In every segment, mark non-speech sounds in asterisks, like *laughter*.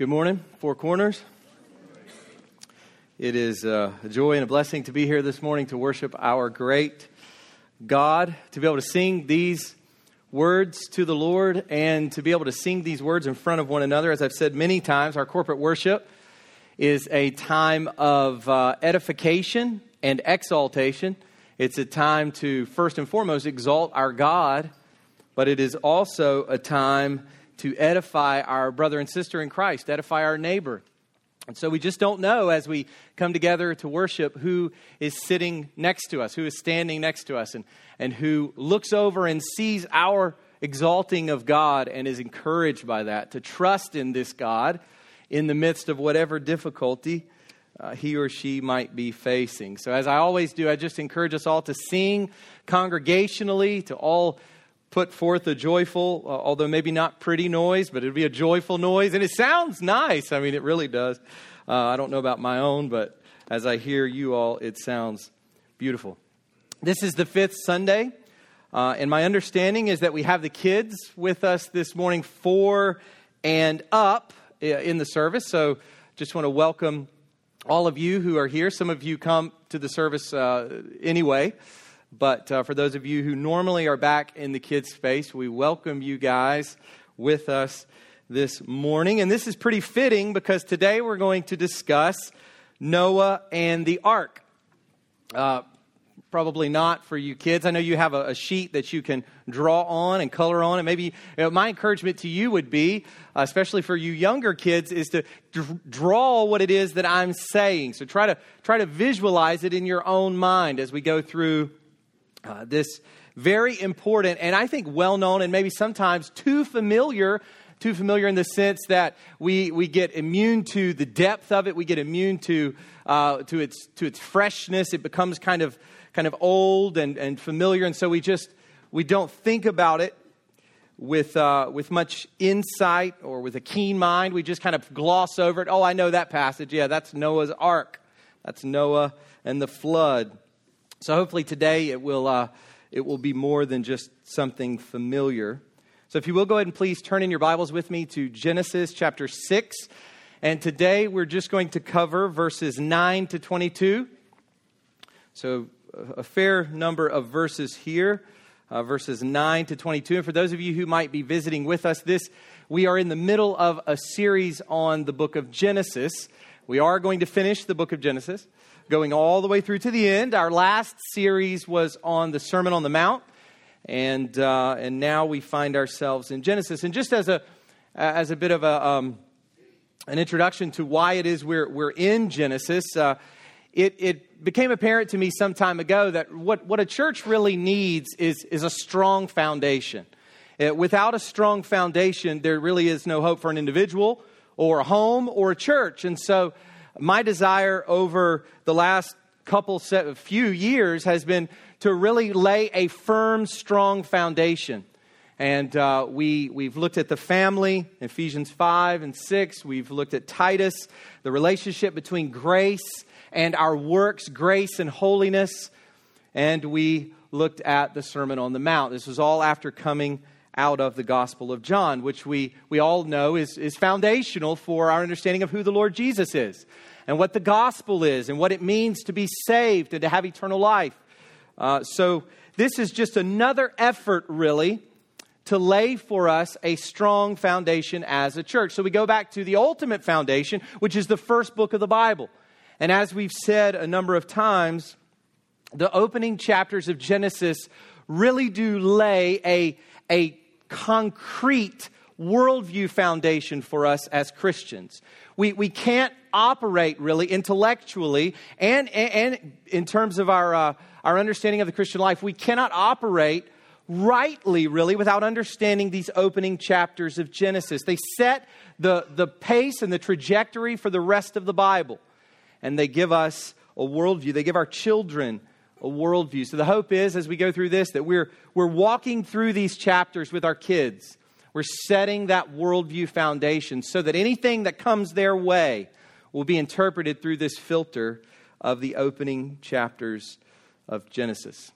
Good morning, Four Corners. It is uh, a joy and a blessing to be here this morning to worship our great God, to be able to sing these words to the Lord, and to be able to sing these words in front of one another. As I've said many times, our corporate worship is a time of uh, edification and exaltation. It's a time to, first and foremost, exalt our God, but it is also a time to edify our brother and sister in Christ, edify our neighbor. And so we just don't know as we come together to worship who is sitting next to us, who is standing next to us, and, and who looks over and sees our exalting of God and is encouraged by that, to trust in this God in the midst of whatever difficulty uh, he or she might be facing. So, as I always do, I just encourage us all to sing congregationally, to all put forth a joyful, uh, although maybe not pretty noise, but it'd be a joyful noise. And it sounds nice. I mean, it really does. Uh, I don't know about my own, but as I hear you all, it sounds beautiful. This is the fifth Sunday. Uh, and my understanding is that we have the kids with us this morning, four and up uh, in the service. So just want to welcome all of you who are here. Some of you come to the service uh, anyway. But uh, for those of you who normally are back in the kids' space, we welcome you guys with us this morning. And this is pretty fitting because today we're going to discuss Noah and the ark. Uh, probably not for you kids. I know you have a, a, sheet that you can draw on and color on. And maybe you know, my encouragement to you would be, uh, especially for you younger kids, is to draw what it is that I'm saying. So try to try to visualize it in your own mind as we go through uh, this very important and I think well known and maybe sometimes too familiar too familiar in the sense that we, we get immune to the depth of it. We get immune to, uh, to, its, to its freshness. It becomes kind of, kind of old and, and familiar. And so we just, we don't think about it with, uh, with much insight or with a keen mind. We just kind of gloss over it. Oh, I know that passage. Yeah, that's Noah's ark. That's Noah and the flood. So hopefully today it will, uh, it will be more than just something familiar. So if you will go ahead and please turn in your Bibles with me to Genesis chapter 6. And today we're just going to cover verses 9 to 22. So a fair number of verses here, uh, verses 9 to 22. And for those of you who might be visiting with us, this we are in the middle of a series on the book of Genesis. We are going to finish the book of Genesis going all the way through to the end. Our last series was on the Sermon on the Mount, and uh, and now we find ourselves in Genesis. And just as a as a bit of a um, an introduction to why it is we're we're in Genesis, uh, it it became apparent to me some time ago that what what a church really needs is is a strong foundation. Uh, without a strong foundation, there really is no hope for an individual or a home or a church, and so my desire over the last couple set, few years has been to really lay a firm, strong foundation. And uh, we, we've looked at the family, Ephesians 5 and 6. We've looked at Titus, the relationship between grace and our works, grace and holiness. And we looked at the Sermon on the Mount. This was all after coming out of the Gospel of John, which we, we all know is, is foundational for our understanding of who the Lord Jesus is and what the gospel is and what it means to be saved and to have eternal life. Uh, so, this is just another effort, really, to lay for us a strong foundation as a church. So, we go back to the ultimate foundation, which is the first book of the Bible. And as we've said a number of times, the opening chapters of Genesis really do lay a, a concrete worldview foundation for us as Christians. We, we can't operate really intellectually and, and, and in terms of our, uh, our understanding of the Christian life, we cannot operate rightly, really, without understanding these opening chapters of Genesis. They set the, the pace and the trajectory for the rest of the Bible. And they give us a worldview, they give our children worldview. So the hope is, as we go through this, that we're, we're walking through these chapters with our kids. We're setting that worldview foundation so that anything that comes their way will be interpreted through this filter of the opening chapters of Genesis.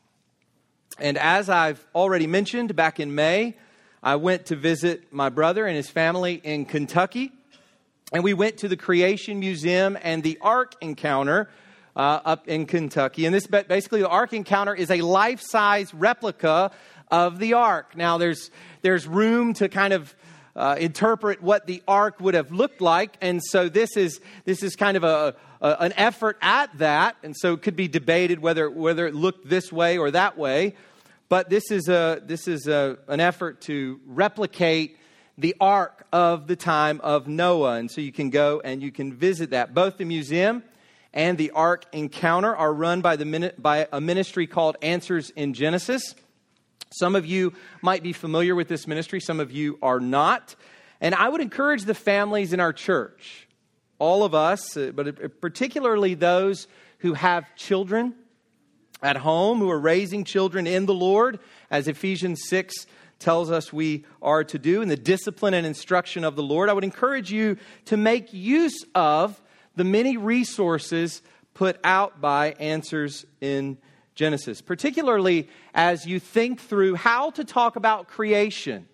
And as I've already mentioned, back in May, I went to visit my brother and his family in Kentucky. And we went to the Creation Museum and the Ark Encounter uh, up in Kentucky. And this basically, the Ark Encounter is a life size replica of the Ark. Now, there's, there's room to kind of uh, interpret what the ark would have looked like. And so this is, this is kind of a, a, an effort at that. And so it could be debated whether, whether it looked this way or that way. But this is, a, this is a, an effort to replicate the ark of the time of Noah. And so you can go and you can visit that. Both the museum and the Ark Encounter are run by, the, by a ministry called Answers in Genesis. Some of you might be familiar with this ministry, some of you are not. And I would encourage the families in our church, all of us, uh, but particularly those who have children at home, who are raising children in the Lord, as Ephesians 6 tells us we are to do in the discipline and instruction of the Lord. I would encourage you to make use of the many resources put out by Answers in Genesis, particularly as you think through how to talk about creation,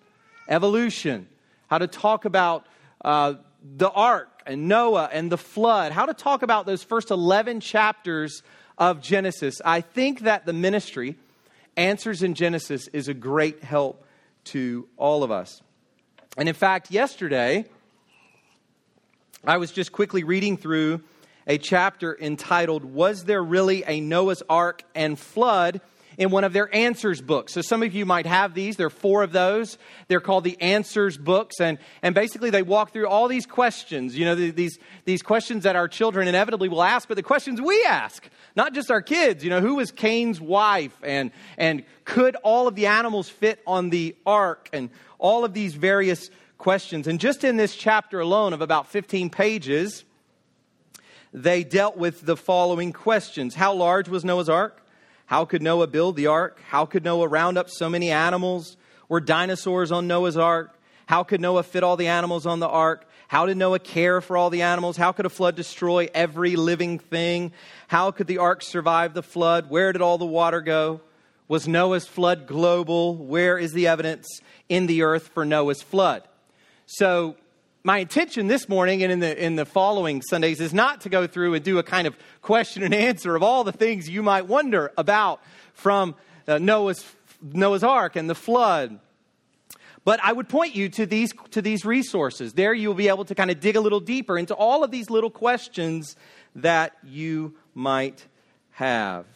evolution, how to talk about uh, the ark and Noah and the flood, how to talk about those first 11 chapters of Genesis. I think that the ministry, Answers in Genesis, is a great help to all of us. And in fact, yesterday, I was just quickly reading through a chapter entitled, Was There Really a Noah's Ark and Flood? in one of their answers books. So some of you might have these. There are four of those. They're called the answers books. And, and basically they walk through all these questions, you know, these, these questions that our children inevitably will ask, but the questions we ask, not just our kids. You know, who was Cain's wife? And, and could all of the animals fit on the ark? And all of these various questions. And just in this chapter alone of about 15 pages, they dealt with the following questions How large was Noah's ark? How could Noah build the ark? How could Noah round up so many animals? Were dinosaurs on Noah's ark? How could Noah fit all the animals on the ark? How did Noah care for all the animals? How could a flood destroy every living thing? How could the ark survive the flood? Where did all the water go? Was Noah's flood global? Where is the evidence in the earth for Noah's flood? So, my intention this morning and in the, in the following Sundays is not to go through and do a kind of question and answer of all the things you might wonder about from uh, Noah's, Noah's Ark and the flood. But I would point you to these, to these resources. There you'll be able to kind of dig a little deeper into all of these little questions that you might have.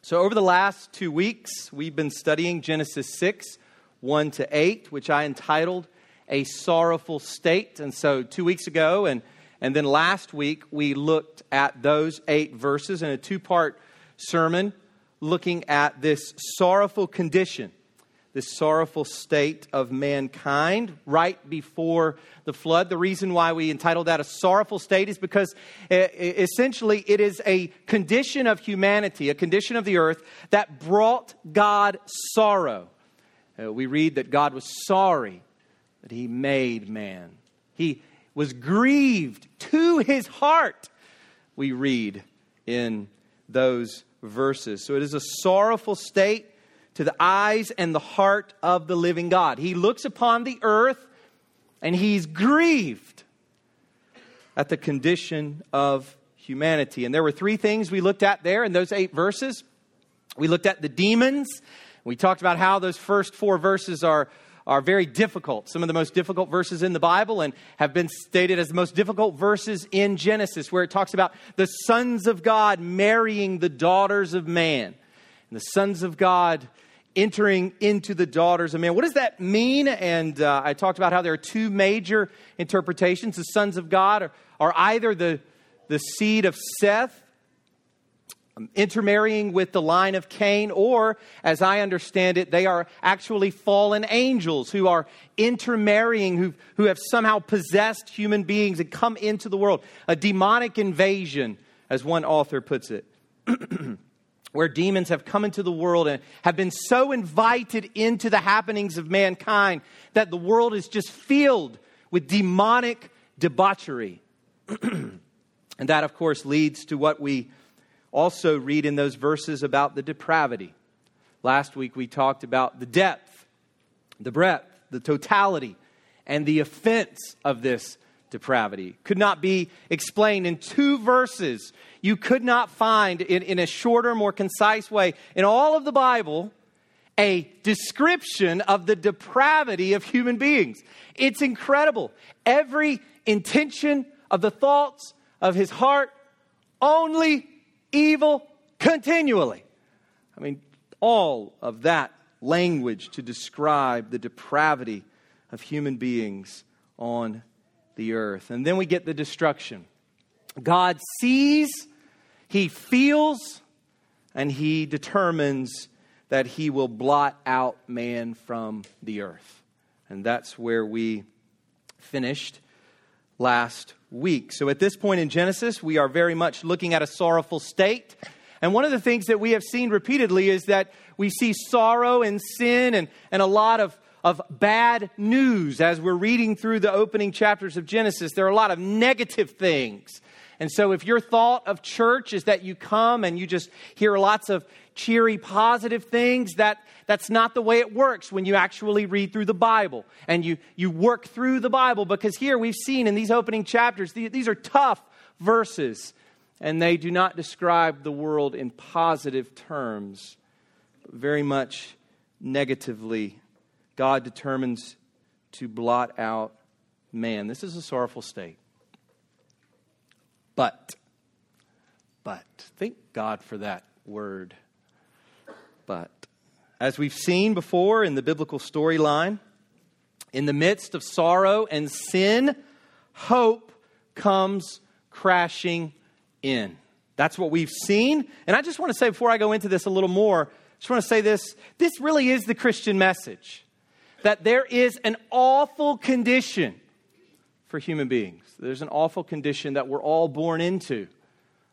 So, over the last two weeks, we've been studying Genesis 6 1 to 8, which I entitled a sorrowful state. And so, two weeks ago and, and then last week, we looked at those eight verses in a two part sermon looking at this sorrowful condition, this sorrowful state of mankind right before the flood. The reason why we entitled that a sorrowful state is because essentially it is a condition of humanity, a condition of the earth that brought God sorrow. Uh, we read that God was sorry that he made man. He was grieved to his heart, we read in those verses. So it is a sorrowful state to the eyes and the heart of the living God. He looks upon the earth and he's grieved at the condition of humanity. And there were three things we looked at there in those eight verses. We looked at the demons. We talked about how those first four verses are are very difficult, some of the most difficult verses in the Bible, and have been stated as the most difficult verses in Genesis, where it talks about the sons of God marrying the daughters of man, and the sons of God entering into the daughters of man. What does that mean? And uh, I talked about how there are two major interpretations. The sons of God are, are either the, the seed of Seth, Um, intermarrying with the line of Cain, or, as I understand it, they are actually fallen angels who are intermarrying, who, who have somehow possessed human beings and come into the world. A demonic invasion, as one author puts it, *clears throat* where demons have come into the world and have been so invited into the happenings of mankind that the world is just filled with demonic debauchery. *clears throat* and that, of course, leads to what we also read in those verses about the depravity. Last week we talked about the depth, the breadth, the totality, and the offense of this depravity. Could not be explained in two verses. You could not find in, in a shorter, more concise way in all of the Bible a description of the depravity of human beings. It's incredible. Every intention of the thoughts of his heart, only evil continually. I mean, all of that language to describe the depravity of human beings on the earth. And then we get the destruction. God sees, He feels, and He determines that He will blot out man from the earth. And that's where we finished last week. So at this point in Genesis, we are very much looking at a sorrowful state. And one of the things that we have seen repeatedly is that we see sorrow and sin and, and a lot of, of bad news as we're reading through the opening chapters of Genesis. There are a lot of negative things. And so, if your thought of church is that you come and you just hear lots of cheery, positive things, that, that's not the way it works when you actually read through the Bible and you, you work through the Bible. Because here we've seen in these opening chapters, these, these are tough verses, and they do not describe the world in positive terms very much negatively. God determines to blot out man. This is a sorrowful state. But, but, thank God for that word. But, as we've seen before in the biblical storyline, in the midst of sorrow and sin, hope comes crashing in. That's what we've seen. And I just want to say before I go into this a little more, I just want to say this this really is the Christian message that there is an awful condition for human beings. There's an awful condition that we're all born into,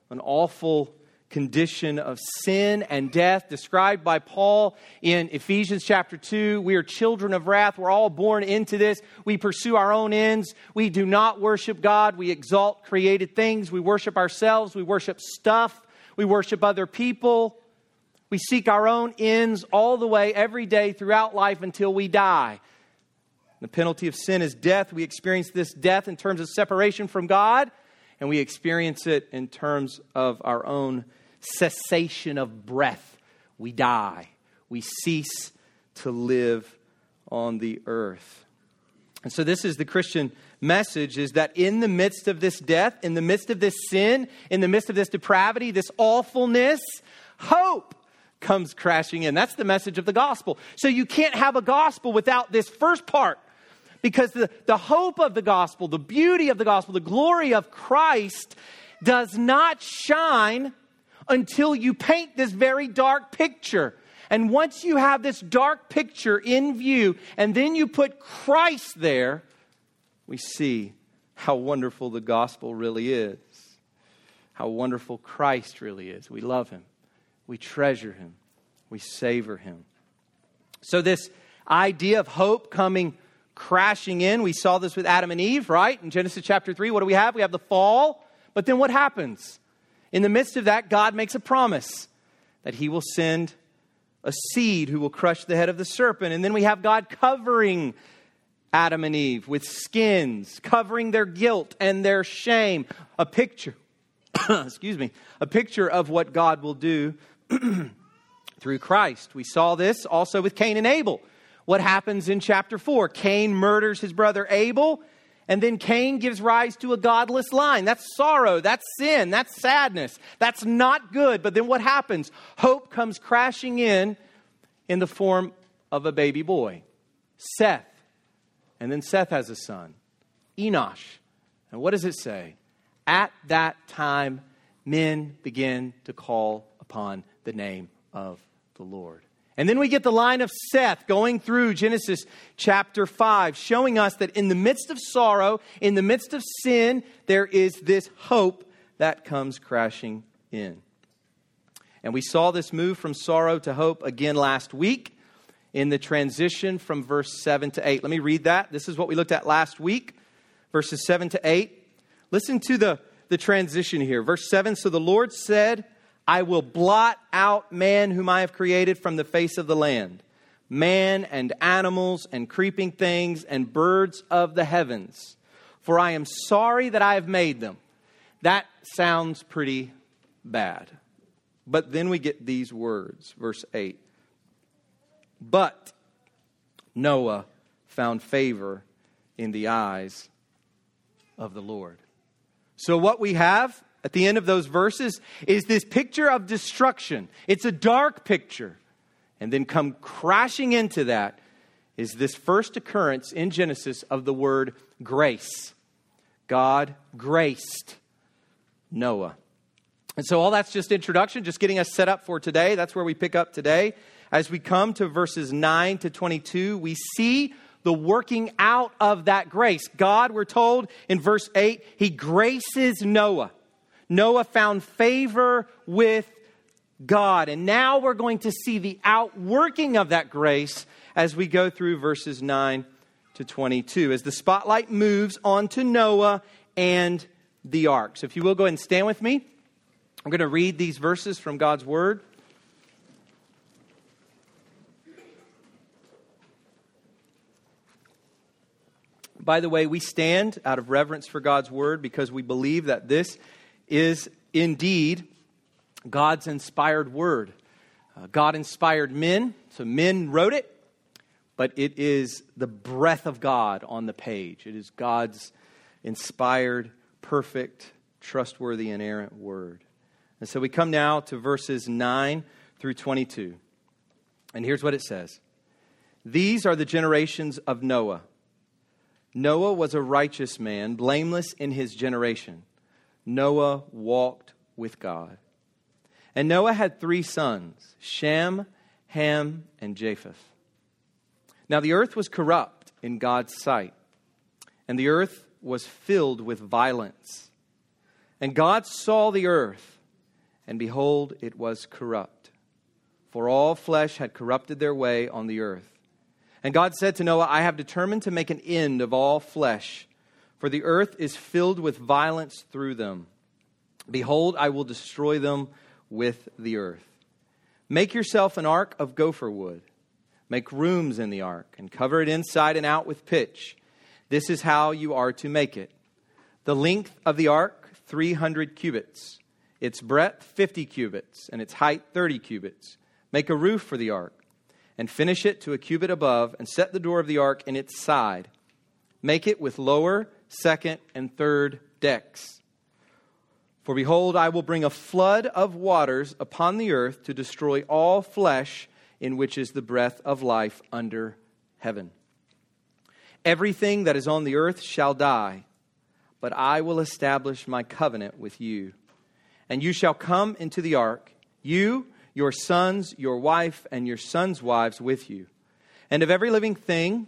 an awful condition of sin and death described by Paul in Ephesians chapter 2. We are children of wrath. We're all born into this. We pursue our own ends. We do not worship God. We exalt created things. We worship ourselves. We worship stuff. We worship other people. We seek our own ends all the way, every day, throughout life until we die. The penalty of sin is death. We experience this death in terms of separation from God, and we experience it in terms of our own cessation of breath. We die. We cease to live on the earth. And so this is the Christian message is that in the midst of this death, in the midst of this sin, in the midst of this depravity, this awfulness, hope comes crashing in. That's the message of the gospel. So you can't have a gospel without this first part. Because the, the hope of the gospel, the beauty of the gospel, the glory of Christ does not shine until you paint this very dark picture. And once you have this dark picture in view, and then you put Christ there, we see how wonderful the gospel really is. How wonderful Christ really is. We love him. We treasure him, we savor him. So, this idea of hope coming crashing in, we saw this with Adam and Eve, right? In Genesis chapter 3, what do we have? We have the fall, but then what happens? In the midst of that, God makes a promise that he will send a seed who will crush the head of the serpent. And then we have God covering Adam and Eve with skins, covering their guilt and their shame. A picture, *coughs* excuse me, a picture of what God will do *clears throat* through Christ. We saw this also with Cain and Abel. What happens in chapter 4? Cain murders his brother Abel, and then Cain gives rise to a godless line. That's sorrow, that's sin, that's sadness. That's not good. But then what happens? Hope comes crashing in in the form of a baby boy, Seth. And then Seth has a son, Enosh. And what does it say? At that time, men begin to call upon the name of the Lord. And then we get the line of Seth going through Genesis chapter 5, showing us that in the midst of sorrow, in the midst of sin, there is this hope that comes crashing in. And we saw this move from sorrow to hope again last week in the transition from verse 7 to 8. Let me read that. This is what we looked at last week, verses 7 to 8. Listen to the, the transition here. Verse 7 So the Lord said, I will blot out man whom I have created from the face of the land, man and animals and creeping things and birds of the heavens, for I am sorry that I have made them. That sounds pretty bad. But then we get these words, verse 8. But Noah found favor in the eyes of the Lord. So, what we have at the end of those verses is this picture of destruction. It's a dark picture. And then come crashing into that is this first occurrence in Genesis of the word grace. God graced Noah. And so, all that's just introduction, just getting us set up for today. That's where we pick up today. As we come to verses 9 to 22, we see the working out of that grace. God, we're told in verse 8, he graces Noah. Noah found favor with God. And now we're going to see the outworking of that grace as we go through verses 9 to 22, as the spotlight moves on to Noah and the ark. So if you will go ahead and stand with me, I'm going to read these verses from God's Word. By the way, we stand out of reverence for God's Word because we believe that this is indeed God's inspired Word. Uh, God inspired men, so men wrote it, but it is the breath of God on the page. It is God's inspired, perfect, trustworthy, inerrant Word. And so we come now to verses 9 through 22. And here's what it says These are the generations of Noah. Noah was a righteous man, blameless in his generation. Noah walked with God. And Noah had three sons Shem, Ham, and Japheth. Now the earth was corrupt in God's sight, and the earth was filled with violence. And God saw the earth, and behold, it was corrupt. For all flesh had corrupted their way on the earth. And God said to Noah, I have determined to make an end of all flesh, for the earth is filled with violence through them. Behold, I will destroy them with the earth. Make yourself an ark of gopher wood. Make rooms in the ark, and cover it inside and out with pitch. This is how you are to make it. The length of the ark, 300 cubits. Its breadth, 50 cubits, and its height, 30 cubits. Make a roof for the ark and finish it to a cubit above, and set the door of the ark in its side. Make it with lower, second, and third decks. For behold, I will bring a flood of waters upon the earth to destroy all flesh in which is the breath of life under heaven. Everything that is on the earth shall die, but I will establish my covenant with you. And you shall come into the ark, you your sons, your wife, and your sons' wives with you. And of every living thing,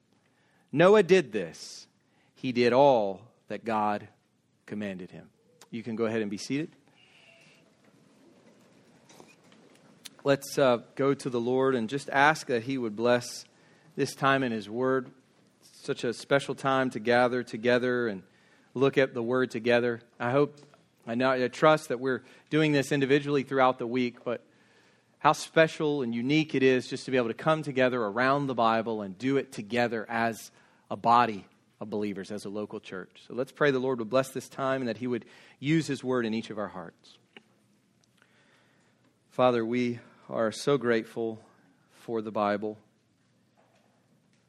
Noah did this. He did all that God commanded him. You can go ahead and be seated. Let's uh, go to the Lord and just ask that He would bless this time in His Word. such a special time to gather together and look at the Word together. I hope, I know, I trust that we're doing this individually throughout the week, but how special and unique it is just to be able to come together around the Bible and do it together as a body of believers, as a local church. So let's pray the Lord would bless this time and that He would use His word in each of our hearts. Father, we are so grateful for the Bible.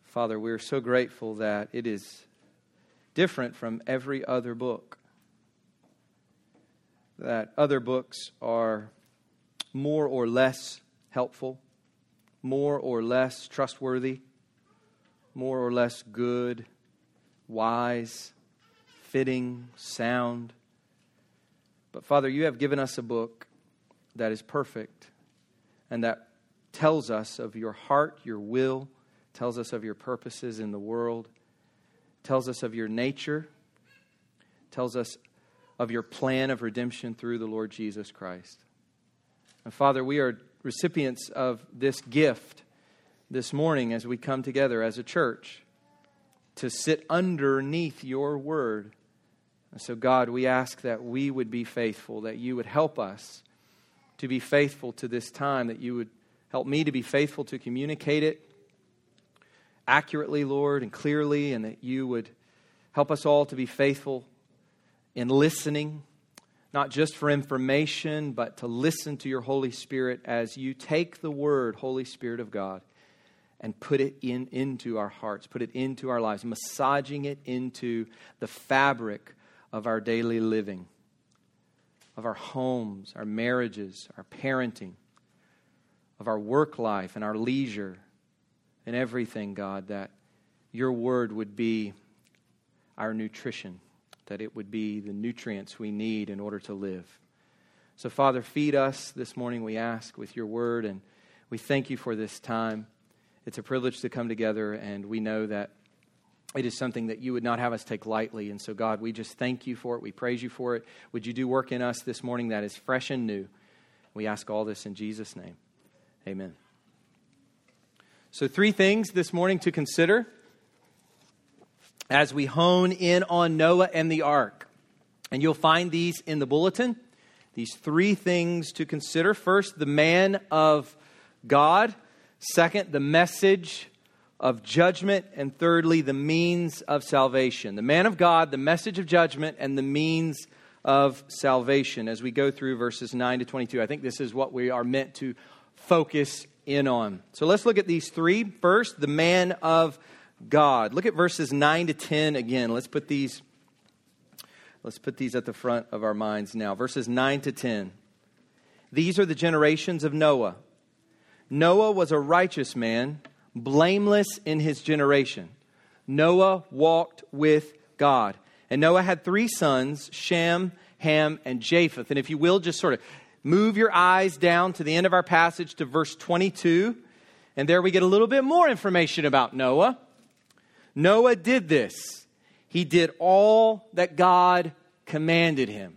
Father, we are so grateful that it is different from every other book. That other books are more or less helpful, more or less trustworthy, more or less good, wise, fitting, sound. But Father, you have given us a book that is perfect and that tells us of your heart, your will, tells us of your purposes in the world, tells us of your nature, tells us of your plan of redemption through the Lord Jesus Christ. And Father, we are recipients of this gift this morning as we come together as a church to sit underneath your word. So, God, we ask that we would be faithful, that you would help us to be faithful to this time, that you would help me to be faithful to communicate it accurately, Lord, and clearly, and that you would help us all to be faithful in listening, not just for information, but to listen to your Holy Spirit as you take the word, Holy Spirit of God, and put it in, into our hearts, put it into our lives, massaging it into the fabric of our daily living, of our homes, our marriages, our parenting, of our work life and our leisure and everything, God, that your word would be our nutrition, that it would be the nutrients we need in order to live. So, Father, feed us this morning, we ask, with your word, and we thank you for this time. It's a privilege to come together, and we know that it is something that you would not have us take lightly. And so, God, we just thank you for it. We praise you for it. Would you do work in us this morning that is fresh and new? We ask all this in Jesus' name. Amen. So, three things this morning to consider as we hone in on Noah and the ark. And you'll find these in the bulletin. These three things to consider. First, the man of God. Second, the message of judgment. And thirdly, the means of salvation. The man of God, the message of judgment, and the means of salvation as we go through verses 9 to 22. I think this is what we are meant to focus in on. So let's look at these three. First, the man of God. Look at verses 9 to 10 again. Let's put these let's put these at the front of our minds now. Verses 9 to 10. These are the generations of Noah. Noah was a righteous man, blameless in his generation. Noah walked with God. And Noah had three sons, Shem, Ham, and Japheth. And if you will, just sort of move your eyes down to the end of our passage to verse 22. And there we get a little bit more information about Noah. Noah did this. He did all that God commanded him.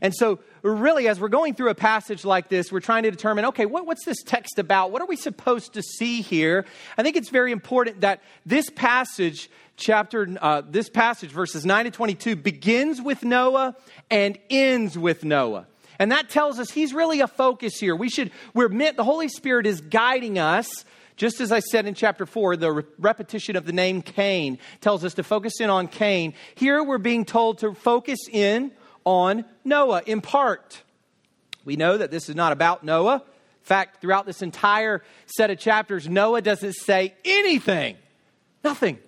And so, really, as we're going through a passage like this, we're trying to determine okay, what, what's this text about? What are we supposed to see here? I think it's very important that this passage, chapter, uh, this passage, verses 9 to 22, begins with Noah and ends with Noah. And that tells us he's really a focus here. We should, we're meant, the Holy Spirit is guiding us just as I said in chapter 4, the re- repetition of the name Cain tells us to focus in on Cain. Here we're being told to focus in on Noah in part. We know that this is not about Noah. In fact, throughout this entire set of chapters, Noah doesn't say anything, nothing,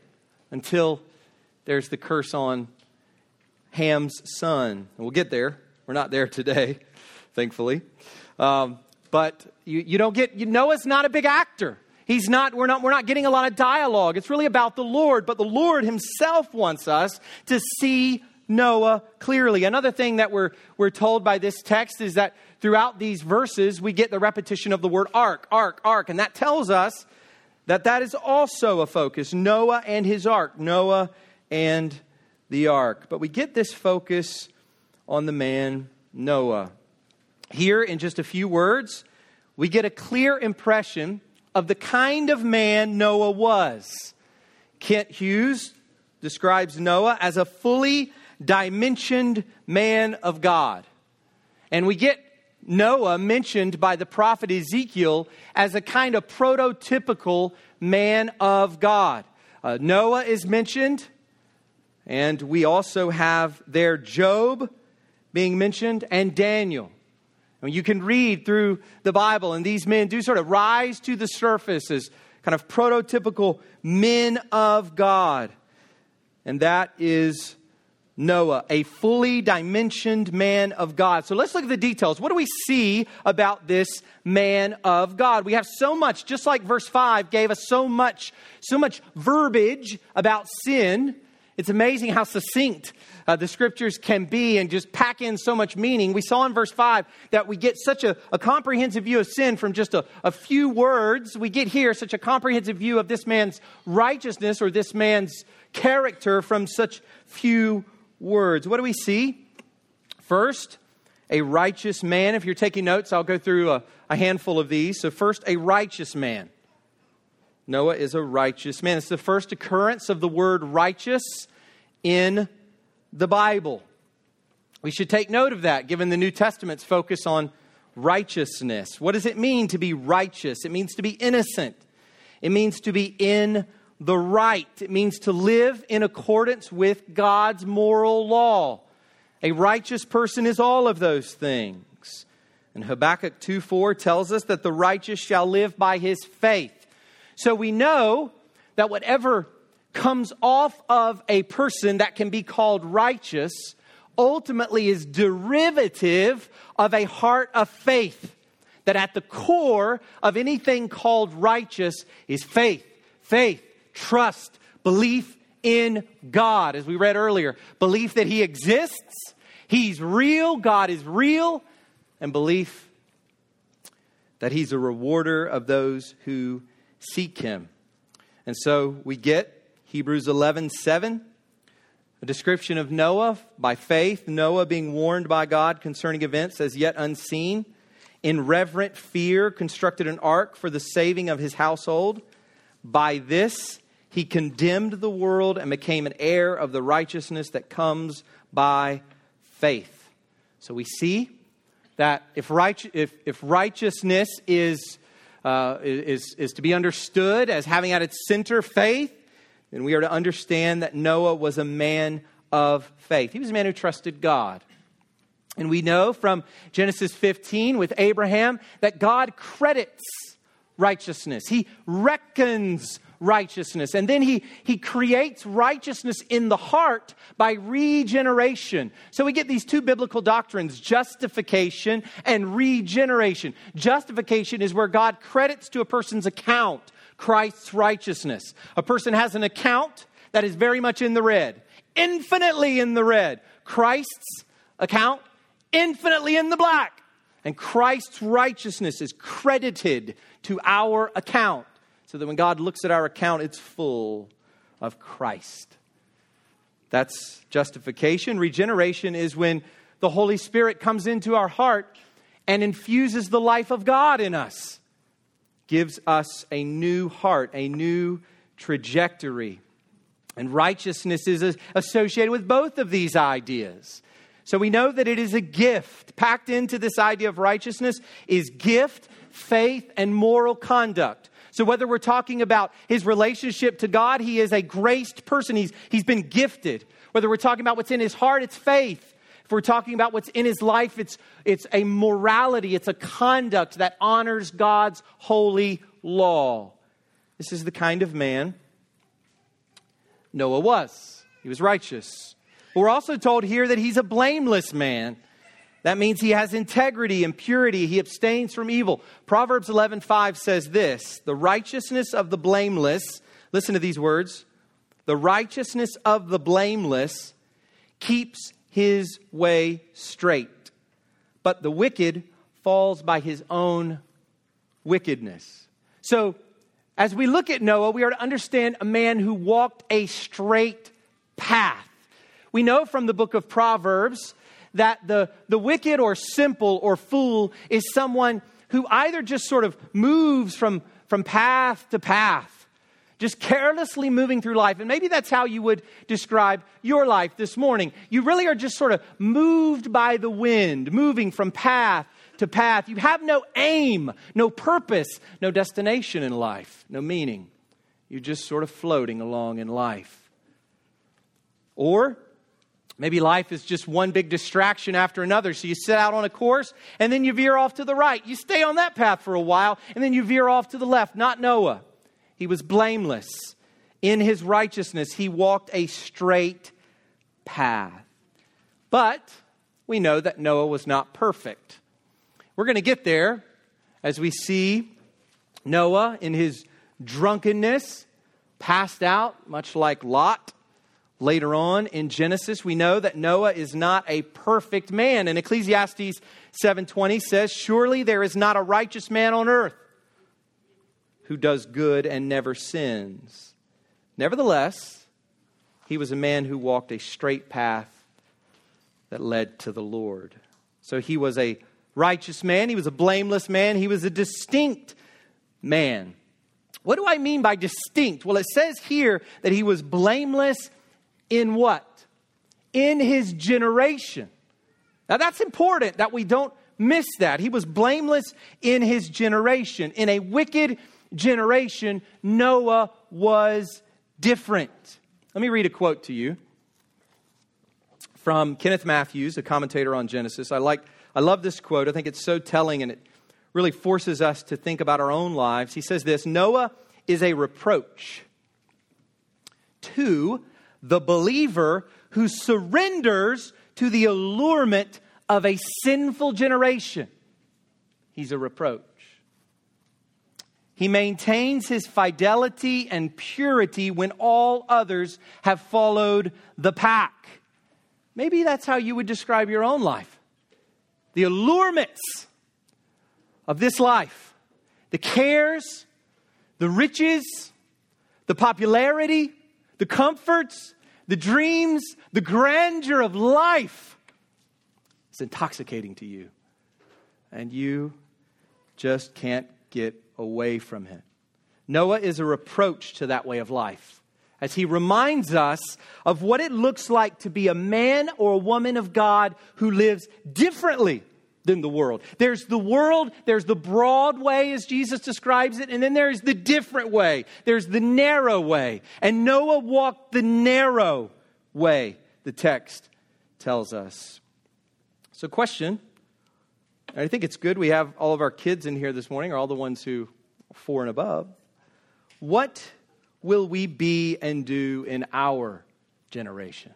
until there's the curse on Ham's son. And we'll get there. We're not there today, *laughs* thankfully. Um, but you, you don't get, you, Noah's not a big actor. He's not, we're not, we're not getting a lot of dialogue. It's really about the Lord, but the Lord himself wants us to see Noah clearly. Another thing that we're, we're told by this text is that throughout these verses, we get the repetition of the word ark, ark, ark. And that tells us that that is also a focus Noah and his ark, Noah and the ark. But we get this focus on the man Noah. Here, in just a few words, we get a clear impression of the kind of man Noah was. Kent Hughes describes Noah as a fully dimensioned man of God. And we get Noah mentioned by the prophet Ezekiel as a kind of prototypical man of God. Uh, Noah is mentioned, and we also have there Job being mentioned and Daniel. You can read through the Bible, and these men do sort of rise to the surface as kind of prototypical men of God. And that is Noah, a fully dimensioned man of God. So let's look at the details. What do we see about this man of God? We have so much, just like verse 5 gave us so much, so much verbiage about sin. It's amazing how succinct uh, the scriptures can be and just pack in so much meaning. We saw in verse 5 that we get such a, a comprehensive view of sin from just a, a few words. We get here such a comprehensive view of this man's righteousness or this man's character from such few words. What do we see? First, a righteous man. If you're taking notes, I'll go through a, a handful of these. So, first, a righteous man. Noah is a righteous man. It's the first occurrence of the word righteous in the Bible. We should take note of that given the New Testament's focus on righteousness. What does it mean to be righteous? It means to be innocent, it means to be in the right, it means to live in accordance with God's moral law. A righteous person is all of those things. And Habakkuk 2 4 tells us that the righteous shall live by his faith. So we know that whatever comes off of a person that can be called righteous ultimately is derivative of a heart of faith. That at the core of anything called righteous is faith, faith, trust, belief in God, as we read earlier, belief that He exists, He's real, God is real, and belief that He's a rewarder of those who seek Him. And so we get Hebrews 11 7 a description of Noah by faith, Noah being warned by God concerning events as yet unseen. In reverent fear, constructed an ark for the saving of his household. By this, he condemned the world and became an heir of the righteousness that comes by faith. So we see that if, right, if, if righteousness is, uh, is, is to be understood as having at its center faith, then we are to understand that Noah was a man of faith. He was a man who trusted God. And we know from Genesis 15 with Abraham that God credits righteousness. He reckons righteousness. And then he, he creates righteousness in the heart by regeneration. So we get these two biblical doctrines justification and regeneration. Justification is where God credits to a person's account Christ's righteousness. A person has an account that is very much in the red, infinitely in the red. Christ's account, infinitely in the black. And Christ's righteousness is credited to our account so that when God looks at our account, it's full of Christ. That's justification. Regeneration is when the Holy Spirit comes into our heart and infuses the life of God in us gives us a new heart, a new trajectory. And righteousness is associated with both of these ideas. So we know that it is a gift. Packed into this idea of righteousness is gift, faith, and moral conduct. So whether we're talking about his relationship to God, he is a graced person. He's, he's been gifted. Whether we're talking about what's in his heart, it's faith. If we're talking about what's in his life, it's, it's a morality, it's a conduct that honors God's holy law. This is the kind of man Noah was. He was righteous. But we're also told here that he's a blameless man. That means he has integrity and purity. He abstains from evil. Proverbs 11:5 says this, "The righteousness of the blameless, listen to these words, the righteousness of the blameless keeps his way straight. But the wicked falls by his own wickedness. So, as we look at Noah, we are to understand a man who walked a straight path. We know from the book of Proverbs that the, the wicked or simple or fool is someone who either just sort of moves from, from path to path just carelessly moving through life. And maybe that's how you would describe your life this morning. You really are just sort of moved by the wind, moving from path to path. You have no aim, no purpose, no destination in life, no meaning. You're just sort of floating along in life. Or maybe life is just one big distraction after another. So you set out on a course and then you veer off to the right. You stay on that path for a while and then you veer off to the left. Not Noah. He was blameless. In his righteousness, he walked a straight path. But we know that Noah was not perfect. We're going to get there as we see Noah in his drunkenness, passed out, much like Lot. Later on in Genesis, we know that Noah is not a perfect man. And Ecclesiastes 7:20 says, "Surely there is not a righteous man on earth who does good and never sins. Nevertheless, he was a man who walked a straight path that led to the Lord. So he was a righteous man, he was a blameless man, he was a distinct man. What do I mean by distinct? Well, it says here that he was blameless in what? In his generation. Now, that's important that we don't miss that. He was blameless in his generation. In a wicked generation, Noah was different. Let me read a quote to you from Kenneth Mathews, a commentator on Genesis. I like I love this quote. I think it's so telling and it really forces us to think about our own lives. He says this, Noah is a reproach to the believer who surrenders to the allurement of a sinful generation. He's a reproach. He maintains his fidelity and purity when all others have followed the pack. Maybe that's how you would describe your own life. The allurements of this life, the cares, the riches, the popularity, the comforts, the dreams, the grandeur of life is intoxicating to you. And you just can't get away from it. Noah is a reproach to that way of life as he reminds us of what it looks like to be a man or a woman of God who lives differently than the world. There's the world, there's the broad way as Jesus describes it, and then there's the different way. There's the narrow way. And Noah walked the narrow way, the text tells us. So, question, I think it's good we have all of our kids in here this morning, or all the ones who four and above. What will we be and do in our generation?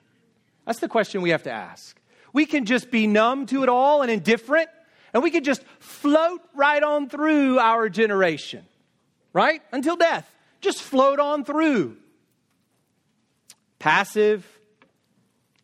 That's the question we have to ask. We can just be numb to it all and indifferent, and we can just float right on through our generation, right? Until death. Just float on through. Passive,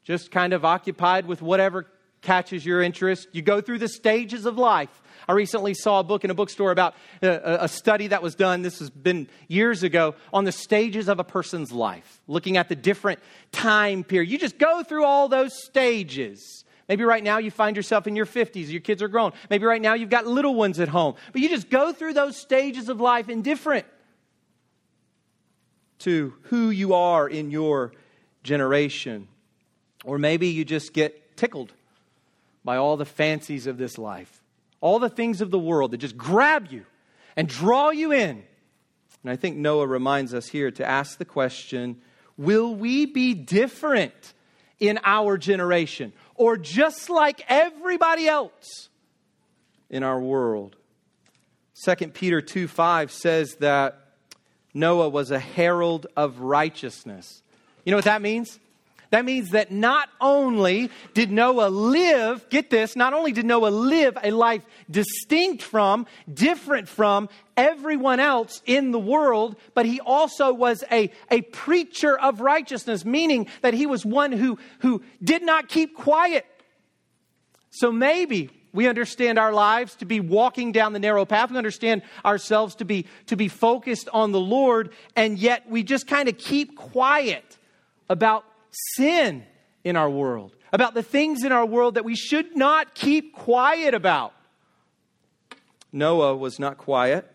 just kind of occupied with whatever catches your interest. You go through the stages of life. I recently saw a book in a bookstore about uh, a, a, study that was done, this has been years ago, on the stages of a person's life, looking at the different time period. You just go through all those stages. Maybe right now you find yourself in your 50s, your kids are grown. Maybe right now you've got little ones at home. But you just go through those stages of life indifferent to who you are in your generation. Or maybe you just get tickled by all the fancies of this life all the things of the world that just grab you and draw you in. And I think Noah reminds us here to ask the question will we be different in our generation or just like everybody else in our world? 2 Peter 2 5 says that Noah was a herald of righteousness. You know what that means? That means that not only did Noah live, get this, not only did Noah live a life distinct from, different from everyone else in the world, but he also was a, a preacher of righteousness, meaning that he was one who, who did not keep quiet. So maybe we understand our lives to be walking down the narrow path. We understand ourselves to be, to be focused on the Lord, and yet we just kind of keep quiet about sin in our world, about the things in our world that we should not keep quiet about. Noah was not quiet.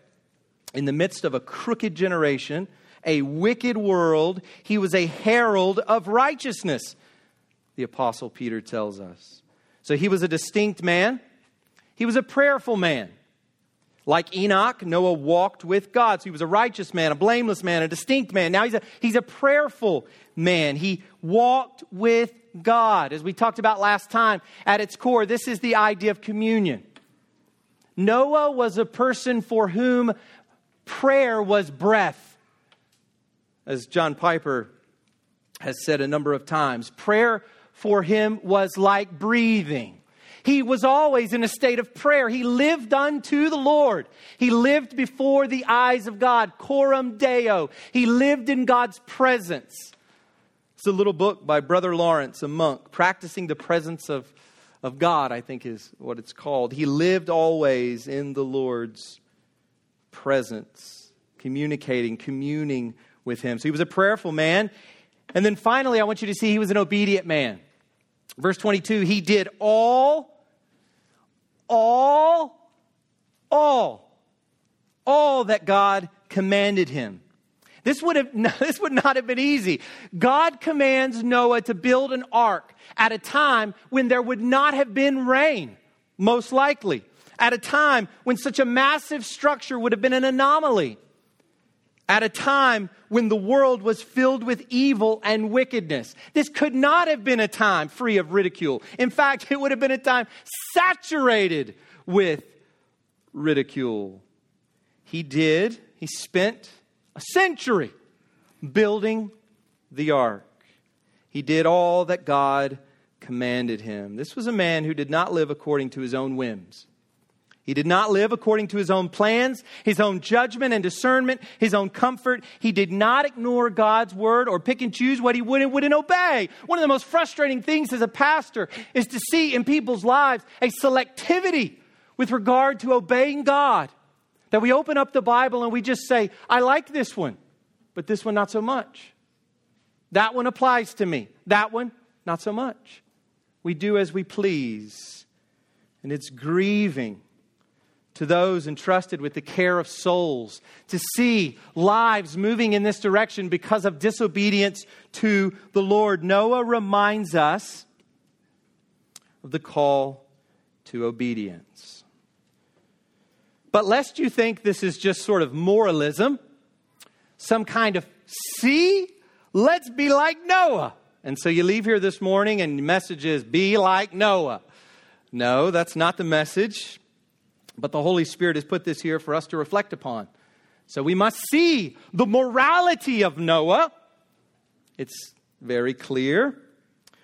In the midst of a crooked generation, a wicked world, he was a herald of righteousness, the Apostle Peter tells us. So he was a distinct man, he was a prayerful man. Like Enoch, Noah walked with God. So he was a righteous man, a blameless man, a distinct man. Now he's a, he's a prayerful man. He walked with God. As we talked about last time, at its core, this is the idea of communion. Noah was a person for whom prayer was breath. As John Piper has said a number of times, prayer for him was like breathing. He was always in a state of prayer. He lived unto the Lord. He lived before the eyes of God, coram deo. He lived in God's presence. It's a little book by Brother Lawrence, a monk, practicing the presence of, of God, I think is what it's called. He lived always in the Lord's presence, communicating, communing with Him. So he was a prayerful man. And then finally, I want you to see he was an obedient man. Verse 22 He did all, all, all, all that God commanded him. This would, have, *laughs* this would not have been easy. God commands Noah to build an ark at a time when there would not have been rain, most likely, at a time when such a massive structure would have been an anomaly, at a time when the world was filled with evil and wickedness. This could not have been a time free of ridicule. In fact, it would have been a time saturated with ridicule. He did, he spent a century building the ark. He did all that God commanded him. This was a man who did not live according to his own whims. He did not live according to his own plans, his own judgment and discernment, his own comfort. He did not ignore God's word or pick and choose what he would and wouldn't obey. One of the most frustrating things as a pastor is to see in people's lives a selectivity with regard to obeying God. That we open up the Bible and we just say, I like this one, but this one not so much. That one applies to me. That one, not so much. We do as we please. And it's grieving to those entrusted with the care of souls to see lives moving in this direction because of disobedience to the Lord. Noah reminds us of the call to obedience. But lest you think this is just sort of moralism, some kind of, see, let's be like Noah. And so you leave here this morning and the message is, be like Noah. No, that's not the message. But the Holy Spirit has put this here for us to reflect upon. So we must see the morality of Noah. It's very clear.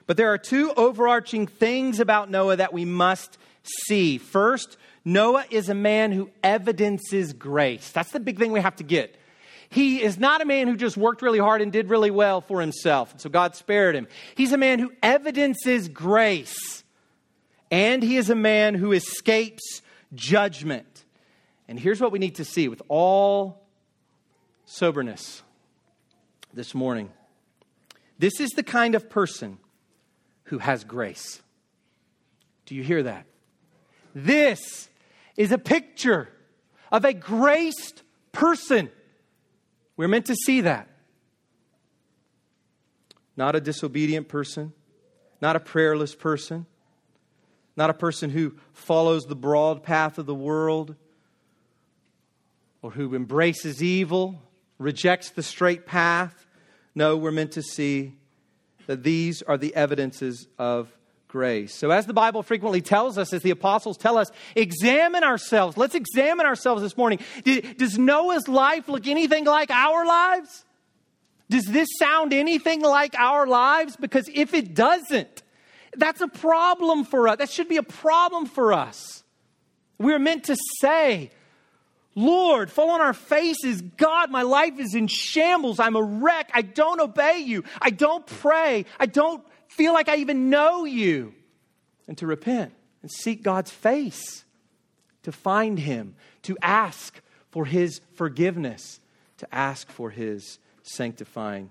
But there are two overarching things about Noah that we must see. First, Noah is a man who evidences grace. That's the big thing we have to get. He is not a man who just worked really hard and did really well for himself, so God spared him. He's a man who evidences grace, and he is a man who escapes judgment. And here's what we need to see with all soberness this morning this is the kind of person who has grace. Do you hear that? This is a picture of a graced person. We're meant to see that. Not a disobedient person, not a prayerless person, not a person who follows the broad path of the world or who embraces evil, rejects the straight path. No, we're meant to see that these are the evidences of grace. So, as the Bible frequently tells us, as the apostles tell us, examine ourselves. Let's examine ourselves this morning. Does Noah's life look anything like our lives? Does this sound anything like our lives? Because if it doesn't, that's a problem for us. That should be a problem for us. We're meant to say, Lord, fall on our faces. God, my life is in shambles. I'm a wreck. I don't obey you. I don't pray. I don't feel like I even know you, and to repent and seek God's face, to find Him, to ask for His forgiveness, to ask for His sanctifying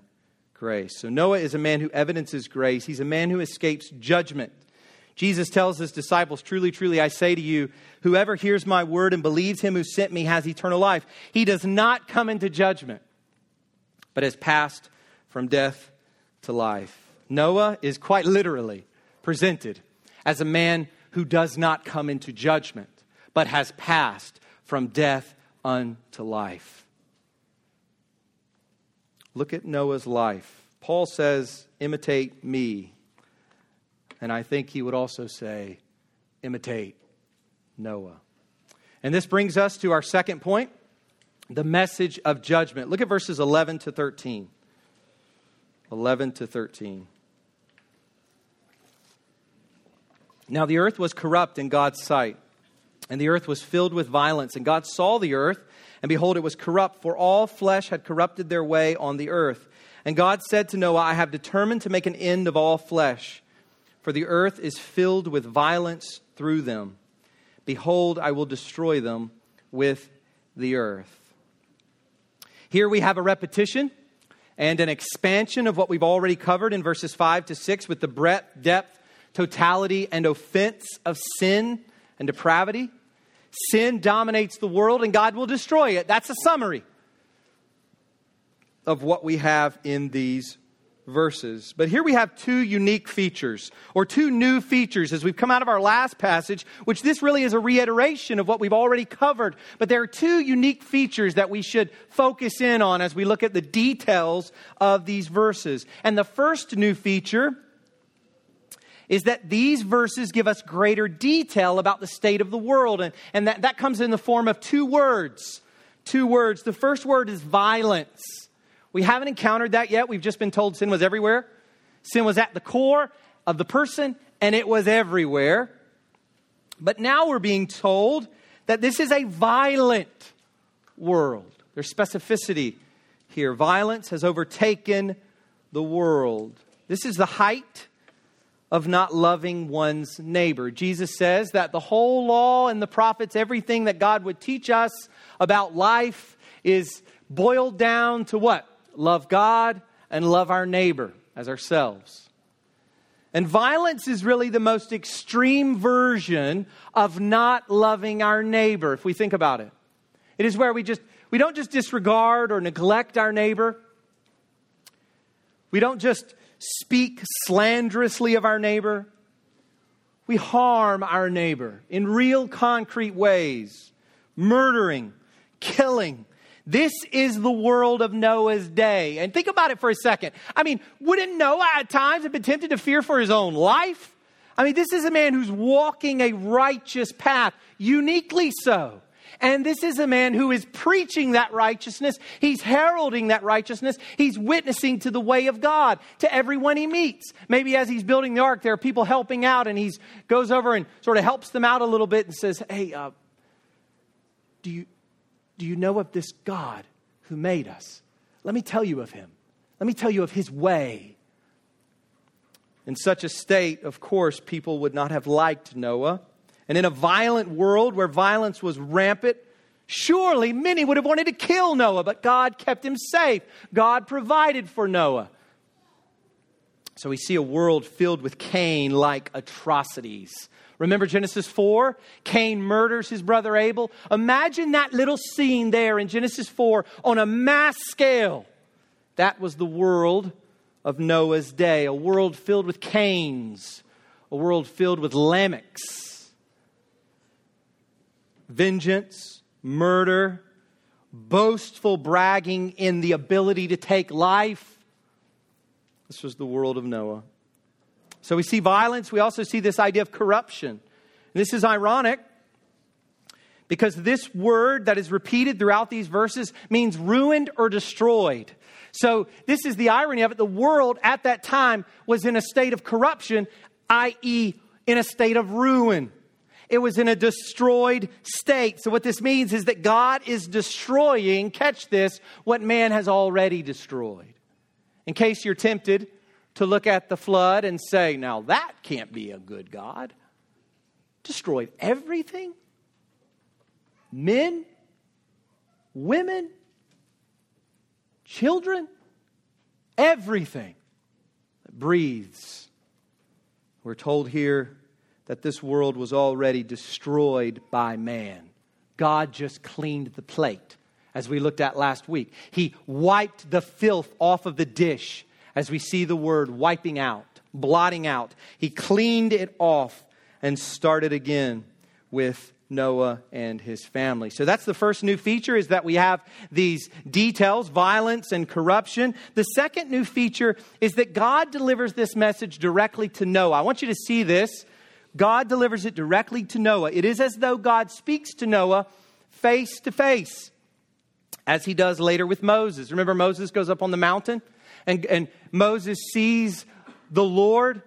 grace. So Noah is a man who evidences grace, he's a man who escapes judgment. Jesus tells his disciples, Truly, truly, I say to you, whoever hears my word and believes him who sent me has eternal life. He does not come into judgment, but has passed from death to life. Noah is quite literally presented as a man who does not come into judgment, but has passed from death unto life. Look at Noah's life. Paul says, imitate me. And I think he would also say, imitate Noah. And this brings us to our second point the message of judgment. Look at verses 11 to 13. 11 to 13. Now the earth was corrupt in God's sight, and the earth was filled with violence. And God saw the earth, and behold, it was corrupt, for all flesh had corrupted their way on the earth. And God said to Noah, I have determined to make an end of all flesh, for the earth is filled with violence through them. Behold, I will destroy them with the earth. Here we have a repetition and an expansion of what we've already covered in verses 5 to 6 with the breadth, depth, totality and offense of sin and depravity. Sin dominates the world and God will destroy it. That's a summary of what we have in these verses. But here we have two unique features, or two new features as we've come out of our last passage, which this really is a reiteration of what we've already covered. But there are two unique features that we should focus in on as we look at the details of these verses. And the first new feature is that these verses give us greater detail about the state of the world. And, and that, that comes in the form of two words. Two words. The first word is violence. We haven't encountered that yet. We've just been told sin was everywhere. Sin was at the core of the person, and it was everywhere. But now we're being told that this is a violent world. There's specificity here. Violence has overtaken the world. This is the height of not loving one's neighbor. Jesus says that the whole law and the prophets, everything that God would teach us about life, is boiled down to what? love God and love our neighbor as ourselves. And violence is really the most extreme version of not loving our neighbor, if we think about it. It is where we just we don't just disregard or neglect our neighbor. We don't just speak slanderously of our neighbor. We harm our neighbor in real concrete ways, murdering, killing, this is the world of Noah's day. And think about it for a second. I mean, wouldn't Noah at times have been tempted to fear for his own life? I mean, this is a man who's walking a righteous path, uniquely so. And this is a man who is preaching that righteousness. He's heralding that righteousness. He's witnessing to the way of God to everyone he meets. Maybe as he's building the ark, there are people helping out, and he goes over and sort of helps them out a little bit and says, Hey, uh, do you, do you know of this God who made us? Let me tell you of him. Let me tell you of his way. In such a state, of course, people would not have liked Noah. And in a violent world where violence was rampant, surely many would have wanted to kill Noah, but God kept him safe. God provided for Noah. So we see a world filled with Cain like atrocities. Remember Genesis 4? Cain murders his brother Abel. Imagine that little scene there in Genesis 4 on a mass scale. That was the world of Noah's day, a world filled with Cains, a world filled with Lamechs. Vengeance, murder, boastful bragging in the ability to take life. This was the world of Noah. So we see violence, we also see this idea of corruption. And this is ironic because this word that is repeated throughout these verses means ruined or destroyed. So this is the irony of it. The world at that time was in a state of corruption, i.e., in a state of ruin. It was in a destroyed state. So, what this means is that God is destroying, catch this, what man has already destroyed. In case you're tempted, to look at the flood and say, now that can't be a good God. Destroyed everything men, women, children, everything that breathes. We're told here that this world was already destroyed by man. God just cleaned the plate, as we looked at last week. He wiped the filth off of the dish as we see the word wiping out, blotting out. He cleaned it off and started again with Noah and his family. So that's the first new feature is that we have these details, violence and corruption. The second new feature is that God delivers this message directly to Noah. I want you to see this. God delivers it directly to Noah. It is as though God speaks to Noah face to face, as he does later with Moses. Remember, Moses goes up on the mountain and, and Moses sees the Lord,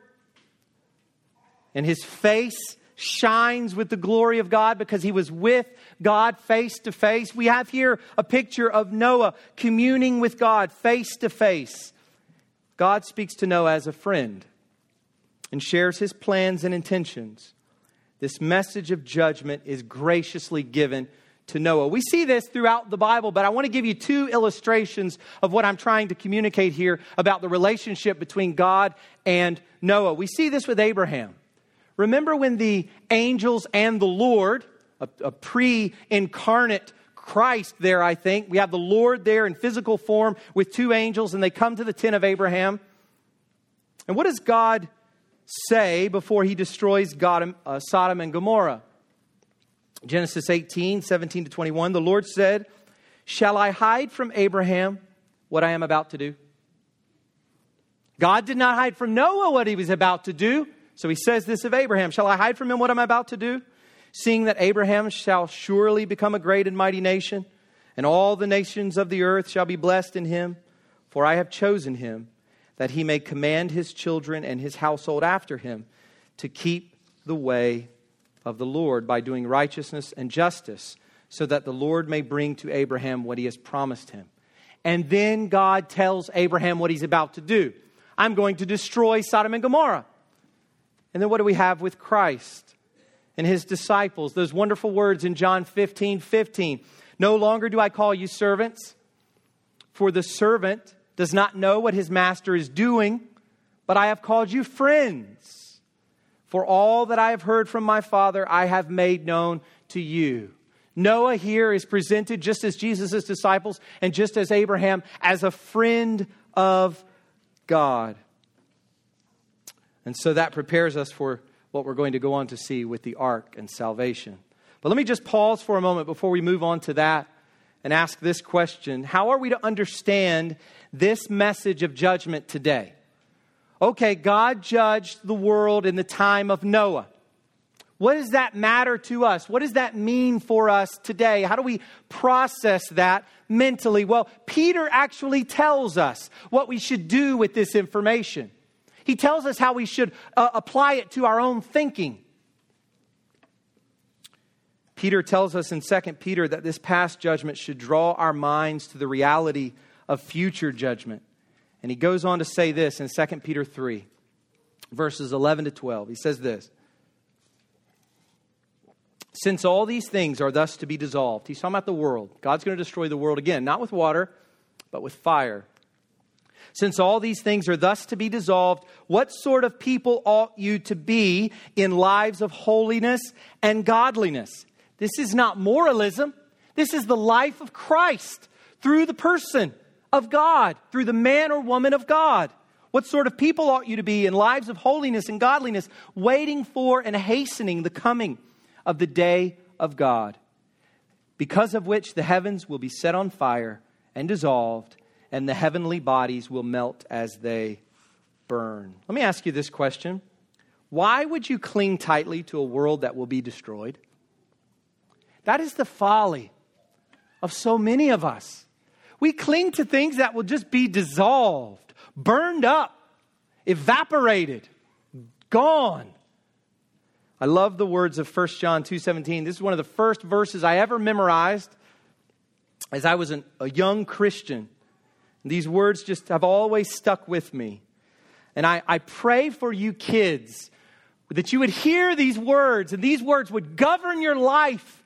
and his face shines with the glory of God because he was with God face to face. We have here a picture of Noah communing with God face to face. God speaks to Noah as a friend and shares his plans and intentions. This message of judgment is graciously given to Noah. We see this throughout the Bible, but I want to give you two illustrations of what I'm trying to communicate here about the relationship between God and Noah. We see this with Abraham. Remember when the angels and the Lord, a, a pre incarnate Christ there, I think, we have the Lord there in physical form with two angels, and they come to the tent of Abraham. And what does God say before he destroys God, uh, Sodom and Gomorrah? Genesis 18, 17 to 21. The Lord said, Shall I hide from Abraham what I am about to do? God did not hide from Noah what he was about to do. So he says this of Abraham Shall I hide from him what I'm about to do? Seeing that Abraham shall surely become a great and mighty nation, and all the nations of the earth shall be blessed in him. For I have chosen him, that he may command his children and his household after him to keep the way of the Lord by doing righteousness and justice, so that the Lord may bring to Abraham what he has promised him. And then God tells Abraham what he's about to do I'm going to destroy Sodom and Gomorrah. And then what do we have with Christ and his disciples? Those wonderful words in John 15 15. No longer do I call you servants, for the servant does not know what his master is doing, but I have called you friends. For all that I have heard from my Father, I have made known to you. Noah here is presented just as Jesus' disciples and just as Abraham as a friend of God. And so that prepares us for what we're going to go on to see with the ark and salvation. But let me just pause for a moment before we move on to that and ask this question How are we to understand this message of judgment today? Okay, God judged the world in the time of Noah. What does that matter to us? What does that mean for us today? How do we process that mentally? Well, Peter actually tells us what we should do with this information. He tells us how we should uh, apply it to our own thinking. Peter tells us in 2 Peter that this past judgment should draw our minds to the reality of future judgment. And he goes on to say this in 2 Peter 3, verses 11 to 12. He says this Since all these things are thus to be dissolved, he's talking about the world. God's going to destroy the world again, not with water, but with fire. Since all these things are thus to be dissolved, what sort of people ought you to be in lives of holiness and godliness? This is not moralism. This is the life of Christ through the person of God, through the man or woman of God. What sort of people ought you to be in lives of holiness and godliness, waiting for and hastening the coming of the day of God, because of which the heavens will be set on fire and dissolved and the heavenly bodies will melt as they burn. Let me ask you this question Why would you cling tightly to a world that will be destroyed? That is the folly of so many of us. We cling to things that will just be dissolved, burned up, evaporated, gone. I love the words of 1 John 2:17. This is one of the first verses I ever memorized as I was an, a young Christian. These words just have always stuck with me. And I, I pray for you kids that you would hear these words and these words would govern your life,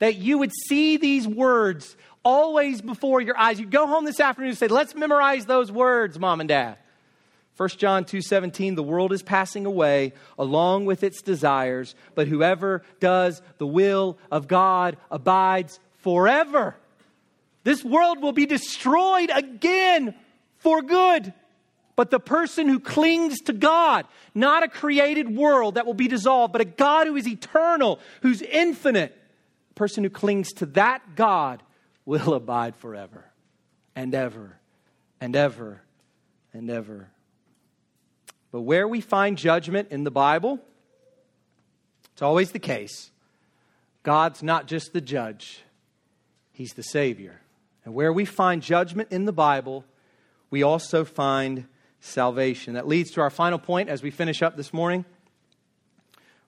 that you would see these words always before your eyes. You go home this afternoon and say, let's memorize those words, mom and dad. 1 John 2:17 The world is passing away along with its desires, but whoever does the will of God abides forever. This world will be destroyed again for good. But the person who clings to God, not a created world that will be dissolved, but a God who is eternal, who's infinite, person who clings to that God will *laughs* abide forever and ever and ever and ever. But where we find judgment in the Bible, it's always the case. God's not just the judge, He's the Savior. And where we find judgment in the Bible, we also find salvation. That leads to our final point as we finish up this morning.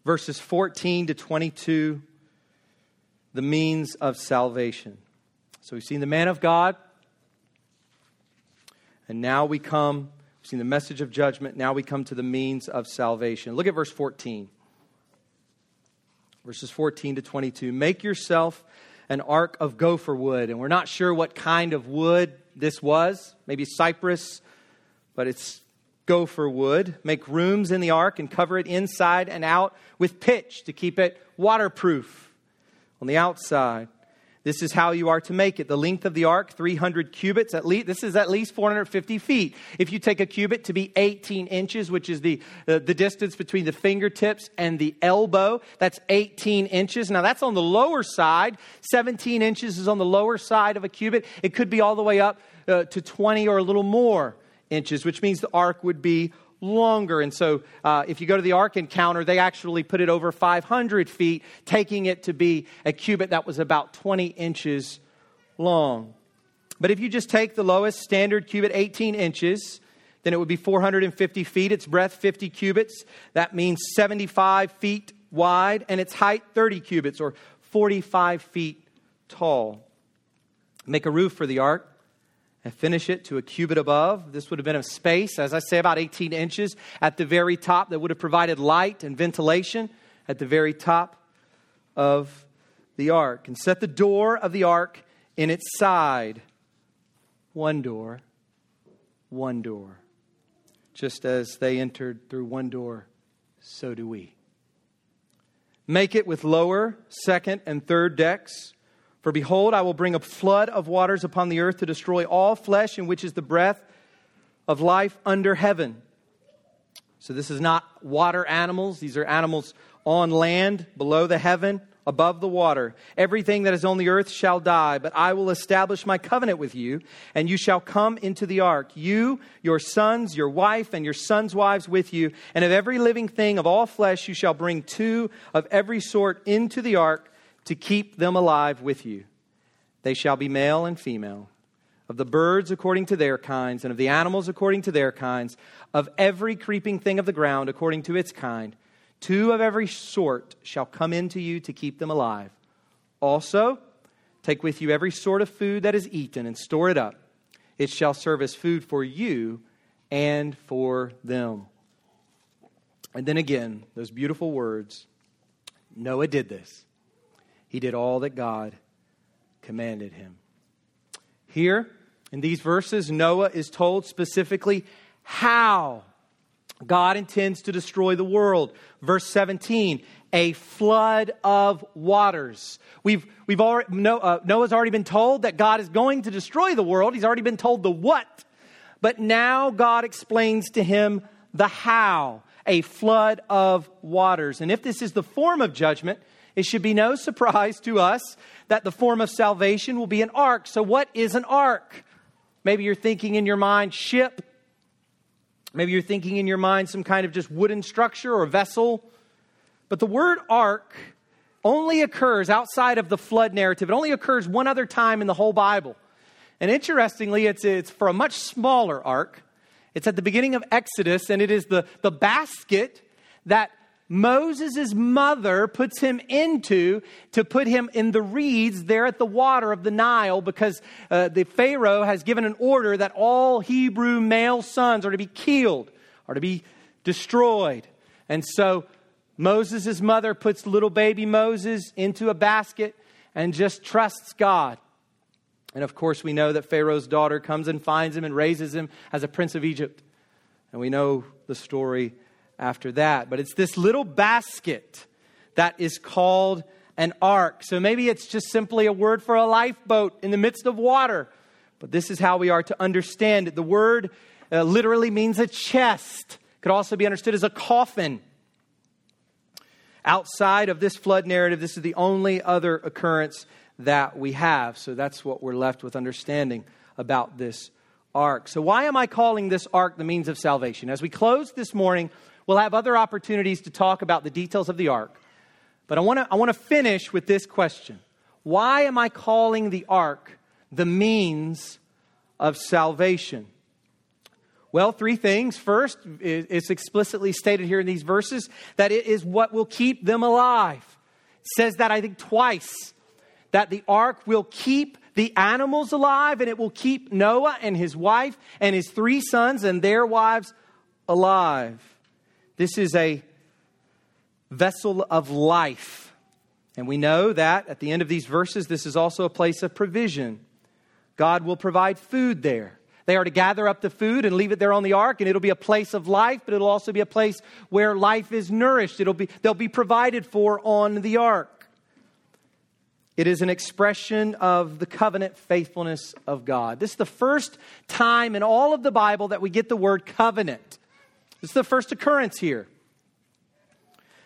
Verses 14 to 22, the means of salvation. So we've seen the man of God, and now we come, we've seen the message of judgment, now we come to the means of salvation. Look at verse 14. Verses 14 to 22. Make yourself an ark of gopher wood. And we're not sure what kind of wood this was. Maybe cypress, but it's gopher wood. Make rooms in the ark and cover it inside and out with pitch to keep it waterproof on the outside. This is how you are to make it. The length of the ark, 300 cubits at least. This is at least 450 feet. If you take a cubit to be 18 inches, which is the, uh, the distance between the fingertips and the elbow, that's 18 inches. Now that's on the lower side. 17 inches is on the lower side of a cubit. It could be all the way up uh, to 20 or a little more inches, which means the ark would be longer. And so, uh, if you go to the Ark Encounter, they actually put it over 500 feet, taking it to be a cubit that was about 20 inches long. But if you just take the lowest standard cubit, 18 inches, then it would be 450 feet. Its breadth, 50 cubits. That means 75 feet wide, and its height, 30 cubits, or 45 feet tall. Make a roof for the ark and finish it to a cubit above. This would have been a space, as I say, about 18 inches at the very top that would have provided light and ventilation at the very top of the ark. And set the door of the ark in its side. One door, one door. Just as they entered through one door, so do we. Make it with lower, second, and third decks for behold, I will bring a flood of waters upon the earth to destroy all flesh, in which is the breath of life under heaven. So, this is not water animals, these are animals on land, below the heaven, above the water. Everything that is on the earth shall die, but I will establish my covenant with you, and you shall come into the ark, you, your sons, your wife, and your sons' wives with you. And of every living thing of all flesh you shall bring two of every sort into the ark to keep them alive with you. They shall be male and female, of the birds according to their kinds, and of the animals according to their kinds, of every creeping thing of the ground according to its kind. Two of every sort shall come into you to keep them alive. Also, take with you every sort of food that is eaten and store it up. It shall serve as food for you and for them. And then again, those beautiful words Noah did this. He did all that God commanded him. Here, in these verses, Noah is told specifically how God intends to destroy the world. Verse 17, a flood of waters. We've, we've already, uh, Noah's already been told that God is going to destroy the world. He's already been told the what. But now God explains to him the how, a flood of waters. And if this is the form of judgment, it should be no surprise to us that the form of salvation will be an ark. So, what is an ark? Maybe you're thinking in your mind ship. Maybe you're thinking in your mind some kind of just wooden structure or vessel. But the word ark only occurs outside of the flood narrative. It only occurs one other time in the whole Bible. And interestingly, it's, it's for a much smaller ark. It's at the beginning of Exodus, and it is the, the basket that Moses' mother puts him into to put him in the reeds there at the water of the Nile because uh, the Pharaoh has given an order that all Hebrew male sons are to be killed, are to be destroyed. And so Moses' mother puts little baby Moses into a basket and just trusts God. And of course, we know that Pharaoh's daughter comes and finds him and raises him as a prince of Egypt. And we know the story after that. But it's this little basket that is called an ark. So maybe it's just simply a word for a lifeboat in the midst of water. But this is how we are to understand it. The word uh, literally means a chest, could also be understood as a coffin. Outside of this flood narrative, this is the only other occurrence that we have. So that's what we're left with understanding about this ark. So, why am I calling this ark the means of salvation? As we close this morning, We'll have other opportunities to talk about the details of the ark. But I want to I want to finish with this question. Why am I calling the ark the means of salvation? Well, three things. First, it's explicitly stated here in these verses that it is what will keep them alive. It says that, I think, twice that the ark will keep the animals alive and it will keep Noah and his wife and his three sons and their wives alive. This is a vessel of life. And we know that at the end of these verses, this is also a place of provision. God will provide food there. They are to gather up the food and leave it there on the ark, and it'll be a place of life, but it'll also be a place where life is nourished. It'll be, they'll be provided for on the ark. It is an expression of the covenant faithfulness of God. This is the first time in all of the Bible that we get the word covenant. This is the first occurrence here.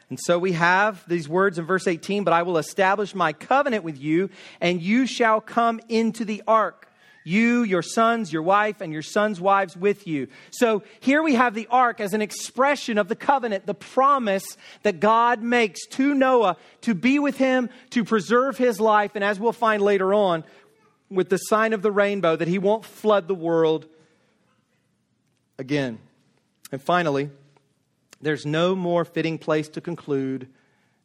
And so we have these words in verse 18, but I will establish my covenant with you, and you shall come into the ark you, your sons, your wife, and your sons' wives with you. So here we have the ark as an expression of the covenant, the promise that God makes to Noah to be with him, to preserve his life, and as we'll find later on, with the sign of the rainbow, that he won't flood the world again. And finally, there's no more fitting place to conclude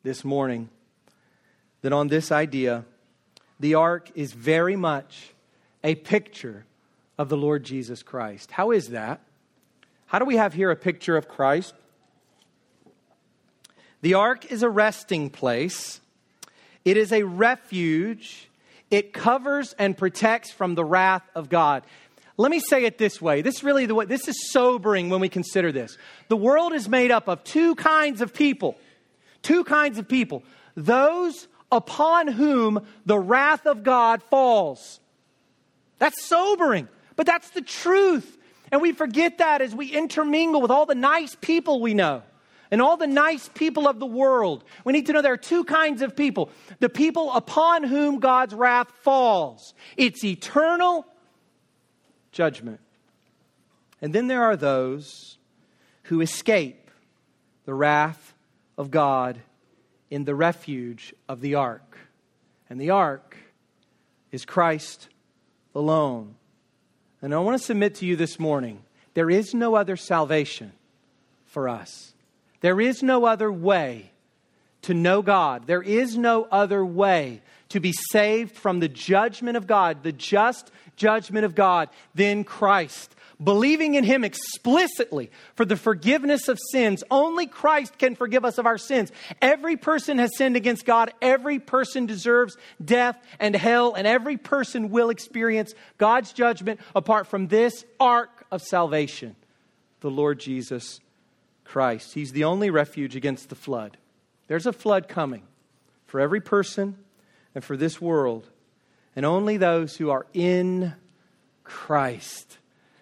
this morning than on this idea. The ark is very much a picture of the Lord Jesus Christ. How is that? How do we have here a picture of Christ? The ark is a resting place, it is a refuge. It covers and protects from the wrath of God. Let me say it this way. This really the way this is sobering when we consider this. The world is made up of two kinds of people. Two kinds of people. Those upon whom the wrath of God falls. That's sobering, but that's the truth. And we forget that as we intermingle with all the nice people we know and all the nice people of the world. We need to know there are two kinds of people the people upon whom God's wrath falls, it's eternal judgment. And then there are those who escape the wrath of God in the refuge of the ark. And the ark is Christ alone. And I want to submit to you this morning there is no other salvation for us. There is no other way to know God. There is no other way to be saved from the judgment of God, the just judgment of God, than Christ believing in Him explicitly for the forgiveness of sins. Only Christ can forgive us of our sins. Every person has sinned against God. Every person deserves death and hell, and every person will experience God's judgment apart from this ark of salvation, the Lord Jesus Christ. He's the only refuge against the flood. There's a flood coming for every person and for this world, and only those who are in Christ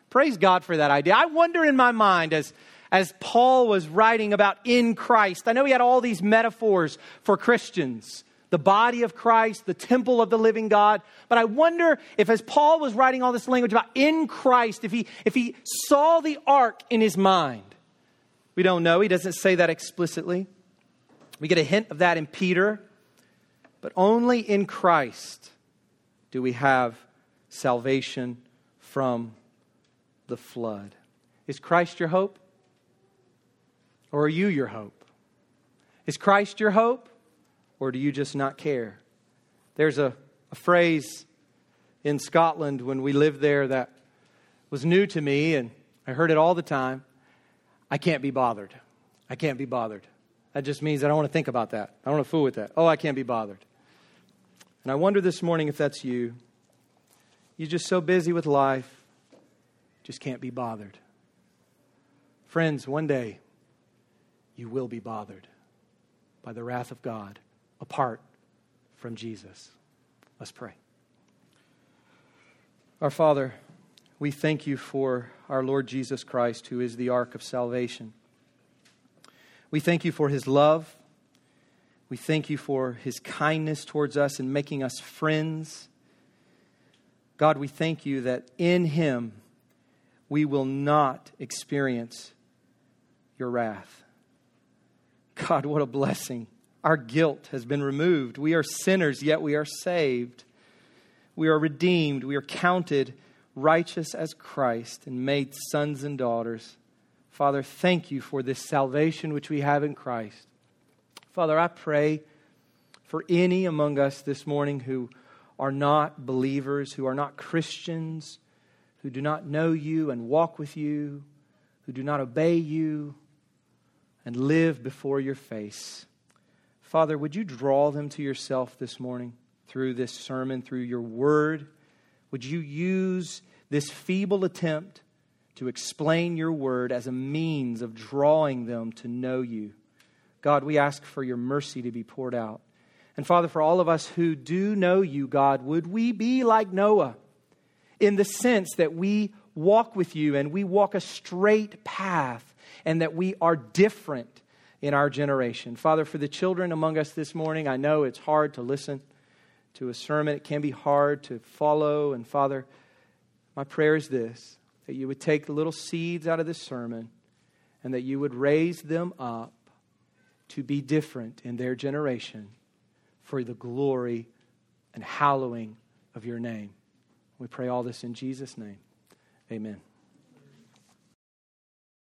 Praise God for that idea. I wonder in my mind as, as Paul was writing about in Christ, I know he had all these metaphors for Christians the body of Christ, the temple of the living God. But I wonder if, as Paul was writing all this language about in Christ, if he, if he saw the ark in his mind. We don't know. He doesn't say that explicitly. We get a hint of that in Peter. But only in Christ do we have salvation from the flood. Is Christ your hope? Or are you your hope? Is Christ your hope? Or do you just not care? There's a, a phrase in Scotland when we lived there that was new to me, and I heard it all the time. I can't be bothered. I can't be bothered. That just means I don't want to think about that. I don't want to fool with that. Oh, I can't be bothered. And I wonder this morning if that's you. You're just so busy with life just can't be bothered. Friends, one day you will be bothered by the wrath of God apart from Jesus. Let's pray. Our Father, we thank you for our Lord Jesus Christ, who is the ark of salvation. We thank you for his love. We thank you for his kindness towards us in making us friends. God, we thank you that in him we will not experience your wrath. God, what a blessing. Our guilt has been removed. We are sinners, yet we are saved. We are redeemed. We are counted righteous as Christ and made sons and daughters. Father, thank you for this salvation which we have in Christ. Father, I pray for any among us this morning who are not believers, who are not Christians, who do not know you and walk with you, who do not obey you and live before your face. Father, would you draw them to yourself this morning through this sermon, through your word? Would you use this feeble attempt to explain your word as a means of drawing them to know you. God, we ask for your mercy to be poured out. And Father, for all of us who do know you, God, would we be like Noah in the sense that we walk with you and we walk a straight path and that we are different in our generation. Father, for the children among us this morning, I know it's hard to listen to a sermon, it can be hard to follow. And Father, my prayer is this that you would take the little seeds out of this sermon and that you would raise them up to be different in their generation for the glory and hallowing of your name. We pray all this in Jesus' name. Amen.